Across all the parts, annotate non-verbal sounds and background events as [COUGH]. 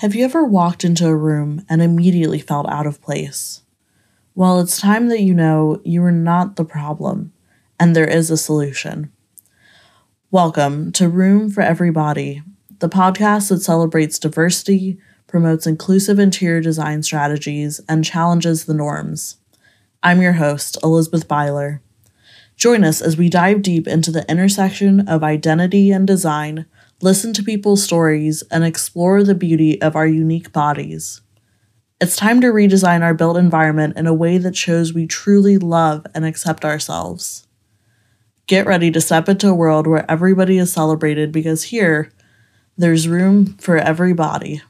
Have you ever walked into a room and immediately felt out of place? Well, it's time that you know you are not the problem and there is a solution. Welcome to Room for Everybody, the podcast that celebrates diversity, promotes inclusive interior design strategies, and challenges the norms. I'm your host, Elizabeth Byler. Join us as we dive deep into the intersection of identity and design listen to people's stories, and explore the beauty of our unique bodies. It's time to redesign our built environment in a way that shows we truly love and accept ourselves. Get ready to step into a world where everybody is celebrated because here, there's room for everybody.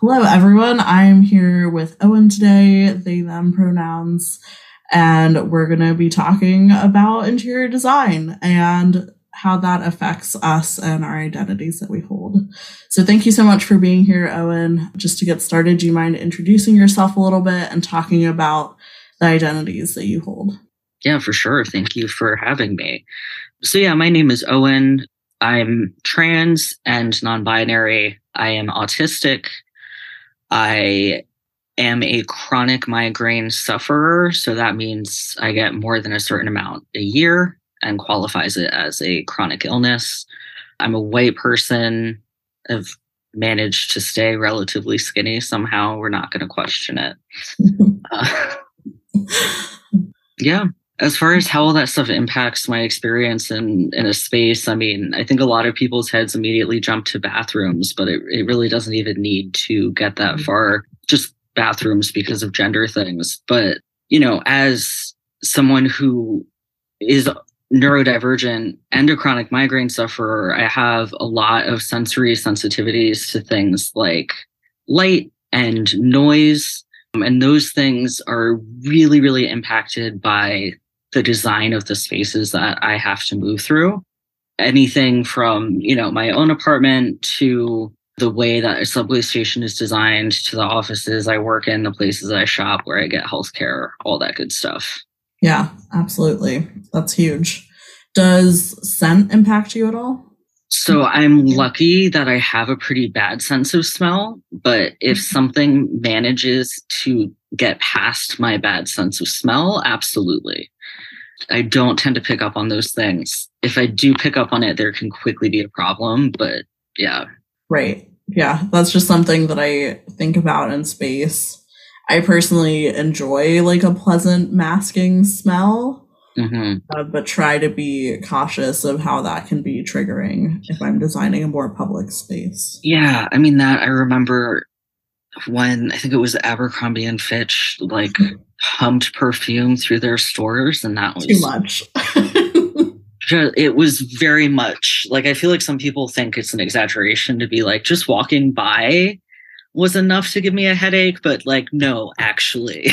Hello, everyone. I'm here with Owen today, they, them pronouns, and we're going to be talking about interior design and how that affects us and our identities that we hold. So thank you so much for being here, Owen. Just to get started, do you mind introducing yourself a little bit and talking about the identities that you hold? Yeah, for sure. Thank you for having me. So yeah, my name is Owen. I'm trans and non-binary. I am autistic. I am a chronic migraine sufferer. So that means I get more than a certain amount a year and qualifies it as a chronic illness. I'm a white person. I've managed to stay relatively skinny somehow. We're not going to question it. uh, [LAUGHS] yeah. As far as how all that stuff impacts my experience in, in a space, I mean, I think a lot of people's heads immediately jump to bathrooms, but it, it really doesn't even need to get that mm-hmm. far. Just bathrooms because of gender things. But, you know, as someone who is neurodivergent and a chronic migraine sufferer, I have a lot of sensory sensitivities to things like light and noise. Um, and those things are really, really impacted by the design of the spaces that I have to move through. Anything from, you know, my own apartment to the way that a subway station is designed to the offices I work in, the places I shop, where I get healthcare, all that good stuff. Yeah, absolutely. That's huge. Does scent impact you at all? So I'm lucky that I have a pretty bad sense of smell, but if mm-hmm. something manages to get past my bad sense of smell, absolutely. I don't tend to pick up on those things. If I do pick up on it, there can quickly be a problem, but yeah. Right. Yeah, that's just something that I think about in space. I personally enjoy like a pleasant masking smell, mm-hmm. uh, but try to be cautious of how that can be triggering if I'm designing a more public space. Yeah, I mean that I remember when I think it was Abercrombie and Fitch like humped perfume through their stores, and that was too much. [LAUGHS] it was very much like I feel like some people think it's an exaggeration to be like just walking by was enough to give me a headache, but like, no, actually.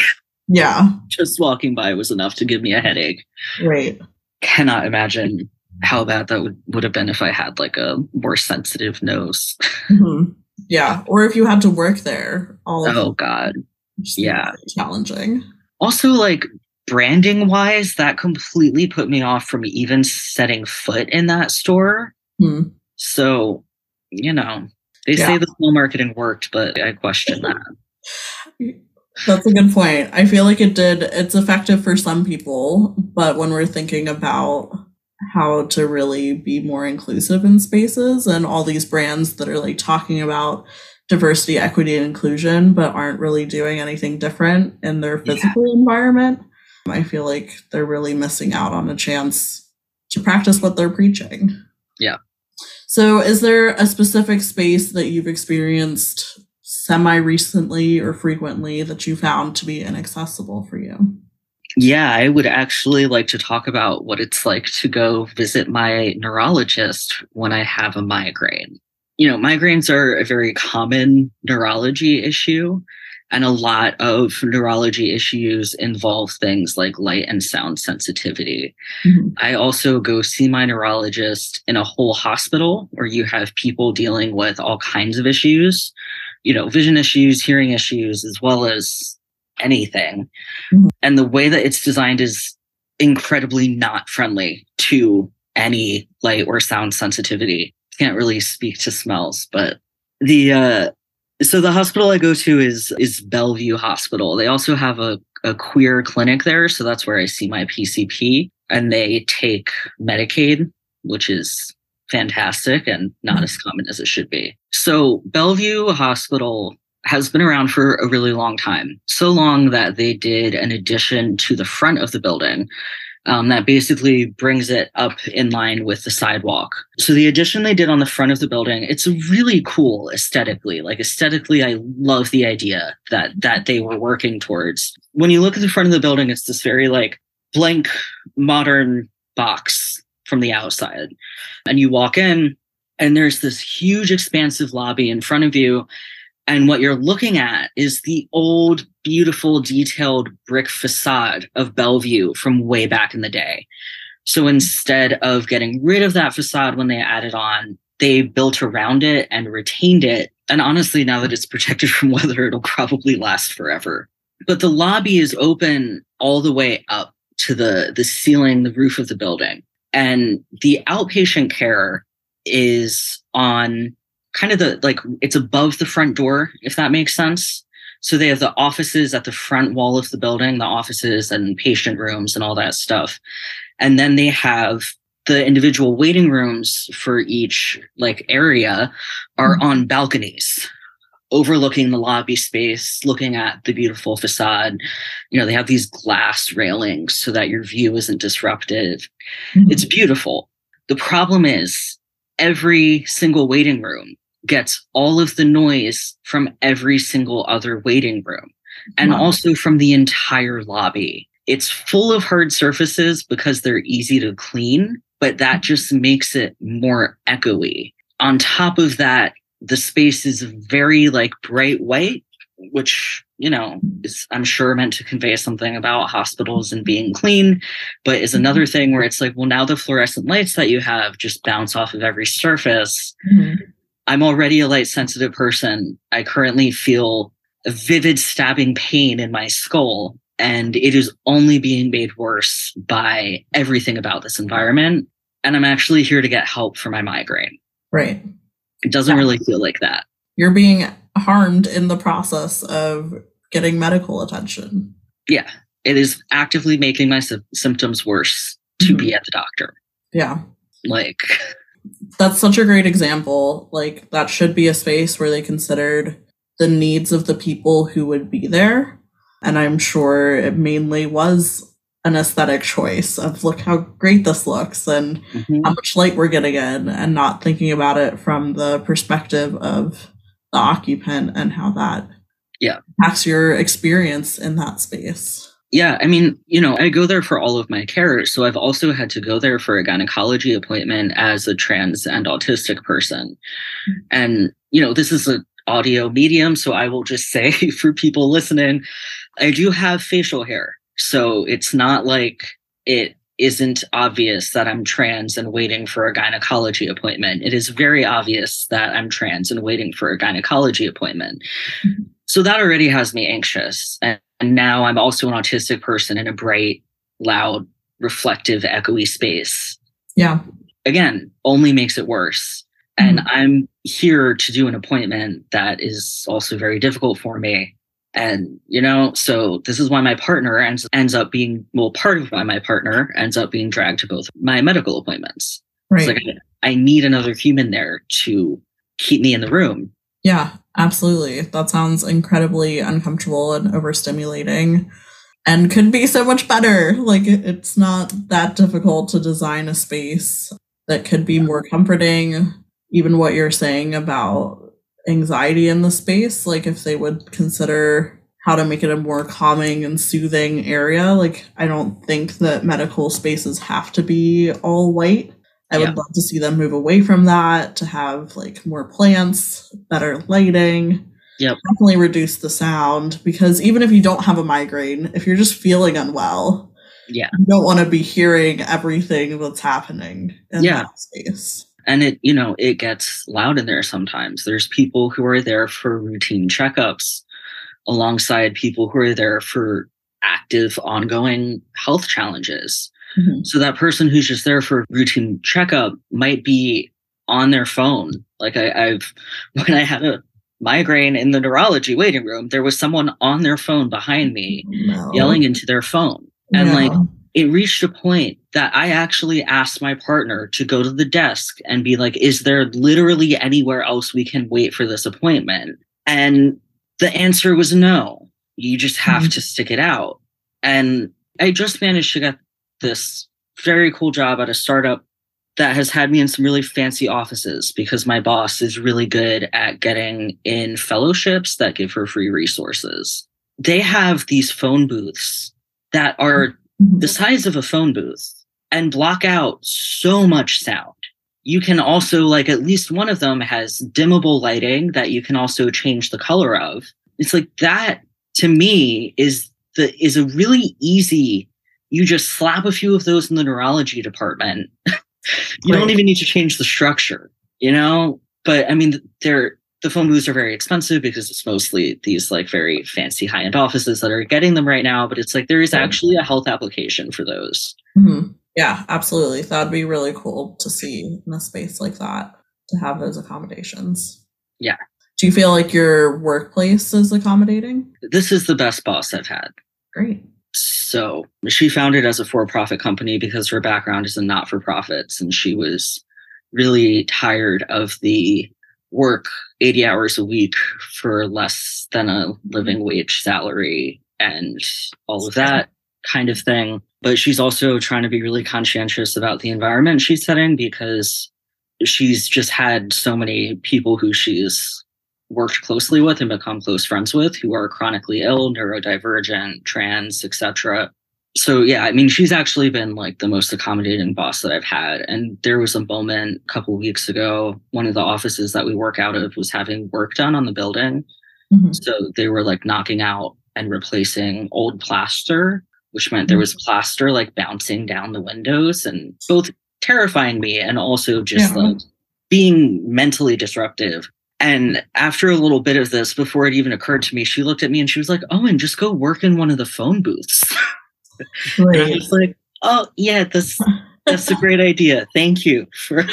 Yeah. [LAUGHS] Just walking by was enough to give me a headache. Right. Cannot imagine how bad that would, would have been if I had like a more sensitive nose. Mm-hmm. Yeah. Or if you had to work there. All oh, God. Yeah. Challenging. Also, like, branding wise, that completely put me off from even setting foot in that store. Hmm. So, you know, they yeah. say the small marketing worked, but I question that. That's a good point. I feel like it did, it's effective for some people, but when we're thinking about how to really be more inclusive in spaces and all these brands that are like talking about diversity, equity, and inclusion, but aren't really doing anything different in their physical yeah. environment, I feel like they're really missing out on a chance to practice what they're preaching. Yeah. So, is there a specific space that you've experienced semi recently or frequently that you found to be inaccessible for you? Yeah, I would actually like to talk about what it's like to go visit my neurologist when I have a migraine. You know, migraines are a very common neurology issue. And a lot of neurology issues involve things like light and sound sensitivity. Mm-hmm. I also go see my neurologist in a whole hospital where you have people dealing with all kinds of issues, you know, vision issues, hearing issues, as well as anything. Mm-hmm. And the way that it's designed is incredibly not friendly to any light or sound sensitivity. Can't really speak to smells, but the uh So the hospital I go to is is Bellevue Hospital. They also have a, a queer clinic there, so that's where I see my PCP. And they take Medicaid, which is fantastic and not as common as it should be. So Bellevue Hospital has been around for a really long time. So long that they did an addition to the front of the building um, that basically brings it up in line with the sidewalk. So the addition they did on the front of the building, it's really cool aesthetically. Like aesthetically, I love the idea that that they were working towards. When you look at the front of the building, it's this very like blank modern box from the outside. And you walk in and there's this huge expansive lobby in front of you and what you're looking at is the old, beautiful, detailed brick facade of Bellevue from way back in the day. So instead of getting rid of that facade when they added on, they built around it and retained it. And honestly, now that it's protected [LAUGHS] from weather, it'll probably last forever. But the lobby is open all the way up to the, the ceiling, the roof of the building. And the outpatient care is on kind of the like it's above the front door, if that makes sense. So they have the offices at the front wall of the building, the offices and patient rooms and all that stuff. And then they have the individual waiting rooms for each like area are mm-hmm. on balconies overlooking the lobby space, looking at the beautiful facade. You know, they have these glass railings so that your view isn't disrupted. Mm-hmm. It's beautiful. The problem is every single waiting room gets all of the noise from every single other waiting room and wow. also from the entire lobby. It's full of hard surfaces because they're easy to clean, but that just makes it more echoey. On top of that, the space is very like bright white, which, you know, is I'm sure meant to convey something about hospitals and being clean, but is another mm-hmm. thing where it's like, well, now the fluorescent lights that you have just bounce off of every surface. Mm-hmm I'm already a light sensitive person. I currently feel a vivid stabbing pain in my skull, and it is only being made worse by everything about this environment. And I'm actually here to get help for my migraine. Right. It doesn't yeah. really feel like that. You're being harmed in the process of getting medical attention. Yeah. It is actively making my sy- symptoms worse to mm-hmm. be at the doctor. Yeah. Like, that's such a great example. Like that should be a space where they considered the needs of the people who would be there. And I'm sure it mainly was an aesthetic choice of look how great this looks and mm-hmm. how much light we're getting in and not thinking about it from the perspective of the occupant and how that yeah impacts your experience in that space. Yeah, I mean, you know, I go there for all of my care. So I've also had to go there for a gynecology appointment as a trans and autistic person. Mm-hmm. And, you know, this is an audio medium. So I will just [LAUGHS] say for people listening, I do have facial hair. So it's not like it isn't obvious that I'm trans and waiting for a gynecology appointment. It is very obvious that I'm trans and waiting for a gynecology appointment. Mm-hmm. So that already has me anxious. And and now I'm also an autistic person in a bright, loud, reflective, echoey space. Yeah. Again, only makes it worse. Mm-hmm. And I'm here to do an appointment that is also very difficult for me. And, you know, so this is why my partner ends, ends up being, well, part of why my partner ends up being dragged to both my medical appointments. Right. Like I, I need another human there to keep me in the room. Yeah. Absolutely. That sounds incredibly uncomfortable and overstimulating and could be so much better. Like, it's not that difficult to design a space that could be more comforting. Even what you're saying about anxiety in the space, like, if they would consider how to make it a more calming and soothing area, like, I don't think that medical spaces have to be all white. I would love to see them move away from that to have like more plants, better lighting. Yep. Definitely reduce the sound because even if you don't have a migraine, if you're just feeling unwell, yeah, you don't want to be hearing everything that's happening in yeah. that space. And it, you know, it gets loud in there sometimes. There's people who are there for routine checkups alongside people who are there for active, ongoing health challenges. Mm-hmm. So that person who's just there for routine checkup might be on their phone. Like I, I've [LAUGHS] when I had a migraine in the neurology waiting room, there was someone on their phone behind me No. yelling into their phone. And No. like it reached a point that I actually asked my partner to go to the desk and be like, is there literally anywhere else we can wait for this appointment? And the answer was no. You just have Mhm. to stick it out. And I just managed to get this very cool job at a startup that has had me in some really fancy offices because my boss is really good at getting in fellowships that give her free resources. They have these phone booths that are Mhm. the size of a phone booth and block out so much sound. You can also, like, at least one of them has dimmable lighting that you can also change the color of. It's like that to me is the is a really easy. You just slap a few of those in the neurology department. [LAUGHS] you don't even need to change the structure, you know? But I mean, they're the phone booths are very expensive because it's mostly these like very fancy high-end offices that are getting them right now. But it's like there is actually a health application for those. Mhm. Yeah, absolutely. That'd be really cool to see in a space like that to have those accommodations. Yeah. Do you feel like your workplace is accommodating? This is the best boss I've had. Great. So she founded as a for-profit company because her background is in not-for-profits, and she was really tired of the work 80 hours a week for less than a living wage salary and all of that kind of thing. But she's also trying to be really conscientious about the environment she's setting because she's just had so many people who she's worked closely with and become close friends with who are chronically ill, neurodivergent, trans, etc. So yeah, I mean, she's actually been like the most accommodating boss that I've had. And there was a moment a couple weeks ago, one of the offices that we work out of was having work done on the building. Mhm. So they were like knocking out and replacing old plaster, which meant there was plaster like bouncing down the windows and both terrifying me and also just Yeah. like being mentally disruptive. And after a little bit of this, before it even occurred to me, she looked at me and she was like, Oh, and just go work in one of the phone booths. [LAUGHS] And I was like, Oh, yeah, that's that's a great idea. Thank you for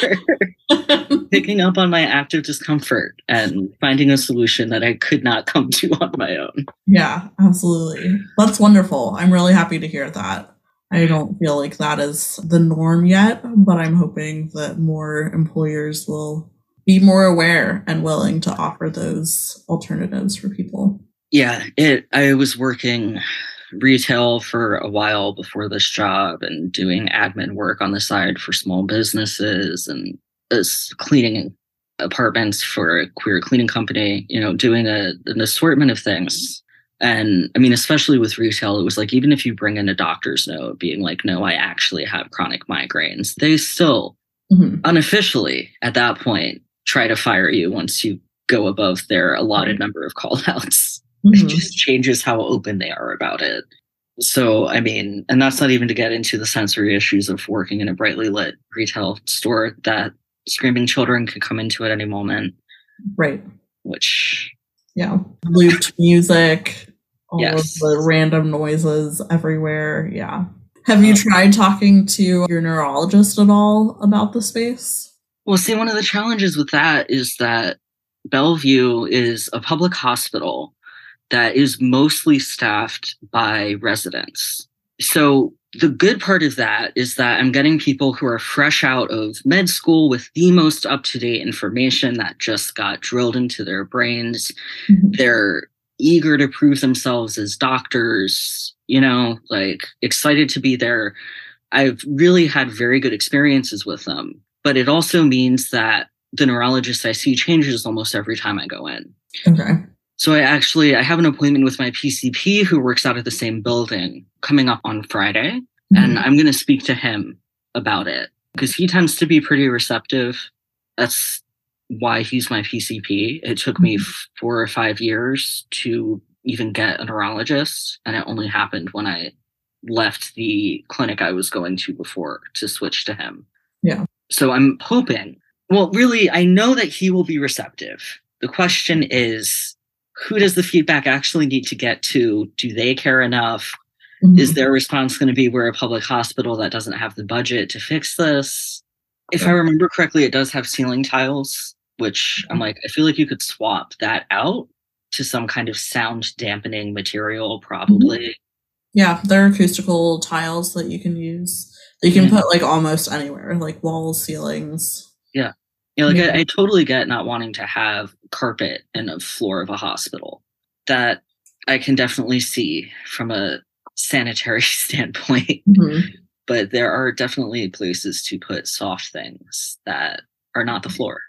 [LAUGHS] picking up on my active discomfort and finding a solution that I could not come to on my own. yeah, absolutely. That's wonderful. I'm really happy to hear that. I don't feel like that is the norm yet, but I'm hoping that more employers will be more aware and willing to offer those alternatives for people. Yeah, it I was working retail for a while before this job and doing admin work on the side for small businesses and as cleaning apartments for a queer cleaning company, you know, doing a, an assortment of things. And I mean, especially with retail, it was like even if you bring in a doctor's note being like, no, I actually have chronic migraines, they still Mhm. unofficially at that point try to fire you once you go above their allotted number of call outs [LAUGHS] it Mhm. just changes how open they are about it. So, I mean, and that's not even to get into the sensory issues of working in a brightly lit retail store that screaming children could come into at any moment, Right. which, Yeah. Looped music, all Yes. of the random noises everywhere. Yeah. Have you tried talking to your neurologist at all about the space? Well, see, one of the challenges with that is that Bellevue is a public hospital that is mostly staffed by residents. So the good part of that is that I'm getting people who are fresh out of med school with the most up to date information that just got drilled into their brains. Mhm. They're eager to prove themselves as doctors, you know, like excited to be there. I've really had very good experiences with them, but it also means that the neurologist I see changes almost every time I go in. Okay. So I actually I have an appointment with my PCP who works out of the same building coming up on Friday mm-hmm. and I'm going to speak to him about it because he tends to be pretty receptive. That's why he's my PCP. It took me mm-hmm. 4 or 5 years to even get a neurologist and it only happened when I left the clinic I was going to before to switch to him. Yeah. So I'm hoping well really I know that he will be receptive. The question is who does the feedback actually need to get to? Do they care enough? Mhm. Is their response going to be we're a public hospital that doesn't have the budget to fix this? If I remember correctly, it does have ceiling tiles. which I'm like, I feel like you could swap that out to some kind of sound dampening material, probably. Yeah, there are acoustical tiles that you can use. You can put like almost anywhere, like walls, ceilings. Yeah. Yeah, like Yeah. I, I totally get not wanting to have carpet in a floor of a hospital. That I can definitely see from a sanitary [LAUGHS] standpoint. Mm-hmm. But there are definitely places to put soft things that are not the floor.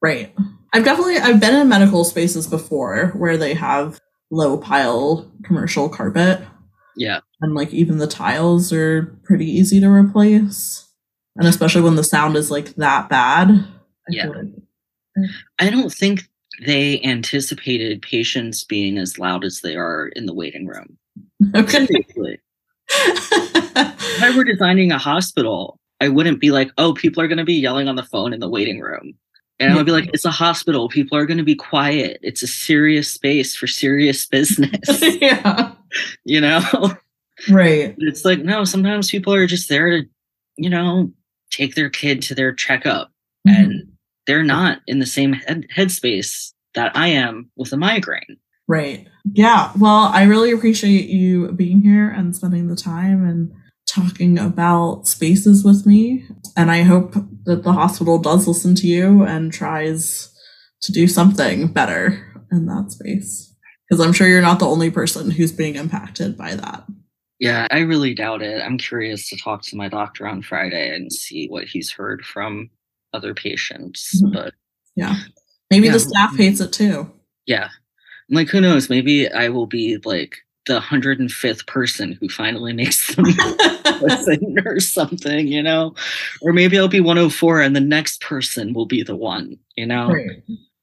Right. I've definitely I've been in medical spaces before where they have low pile commercial carpet Yeah. and like even the tiles are pretty easy to replace. And especially when the sound is like that bad. I Yeah. like- I don't think they anticipated patients being as loud as they are in the waiting room. Okay. [LAUGHS] If I were designing a hospital, I wouldn't be like, oh, people are going to be yelling on the phone in the waiting room. And I would be like, it's a hospital. People are going to be quiet. It's a serious space for serious business. [LAUGHS] yeah. you know? Right. It's like, no, sometimes people are just there to, you know, take their kid to their checkup mm-hmm. and they're not in the same head headspace that I am with a migraine. Right. Yeah. Well, I really appreciate you being here and spending the time and talking about spaces with me. And I hope that the hospital does listen to you and tries to do something better in that space. Because I'm sure you're not the only person who's being impacted by that. Yeah, I really doubt it. I'm curious to talk to my doctor on Friday and see what he's heard from other patients. Mhm. But Yeah. Maybe Yeah. the staff hates it too. yeah, I'm like, who knows? Maybe I will be like the 105th person who finally [LAUGHS] makes them listen or something, you know? Or maybe I'll be 104 and the next person will be the one, you know? right.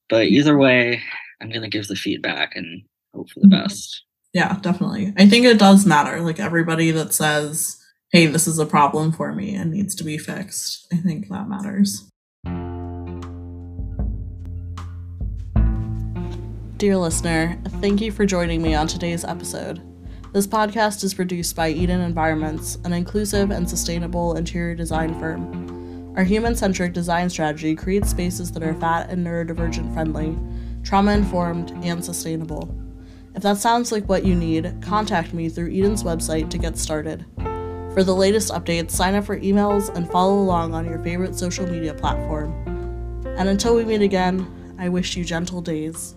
But either way, I'm going to give the feedback and hope for the Mhm. best. Yeah, definitely. I think it does matter. Like everybody that says, hey, this is a problem for me and needs to be fixed, I think that matters. Dear listener, thank you for joining me on today's episode. This podcast is produced by Eden Environments, an inclusive and sustainable interior design firm. Our human centric design strategy creates spaces that are fat and neurodivergent friendly, trauma informed, and sustainable. If that sounds like what you need, contact me through Eden's website to get started. For the latest updates, sign up for emails and follow along on your favorite social media platform. And until we meet again, I wish you gentle days.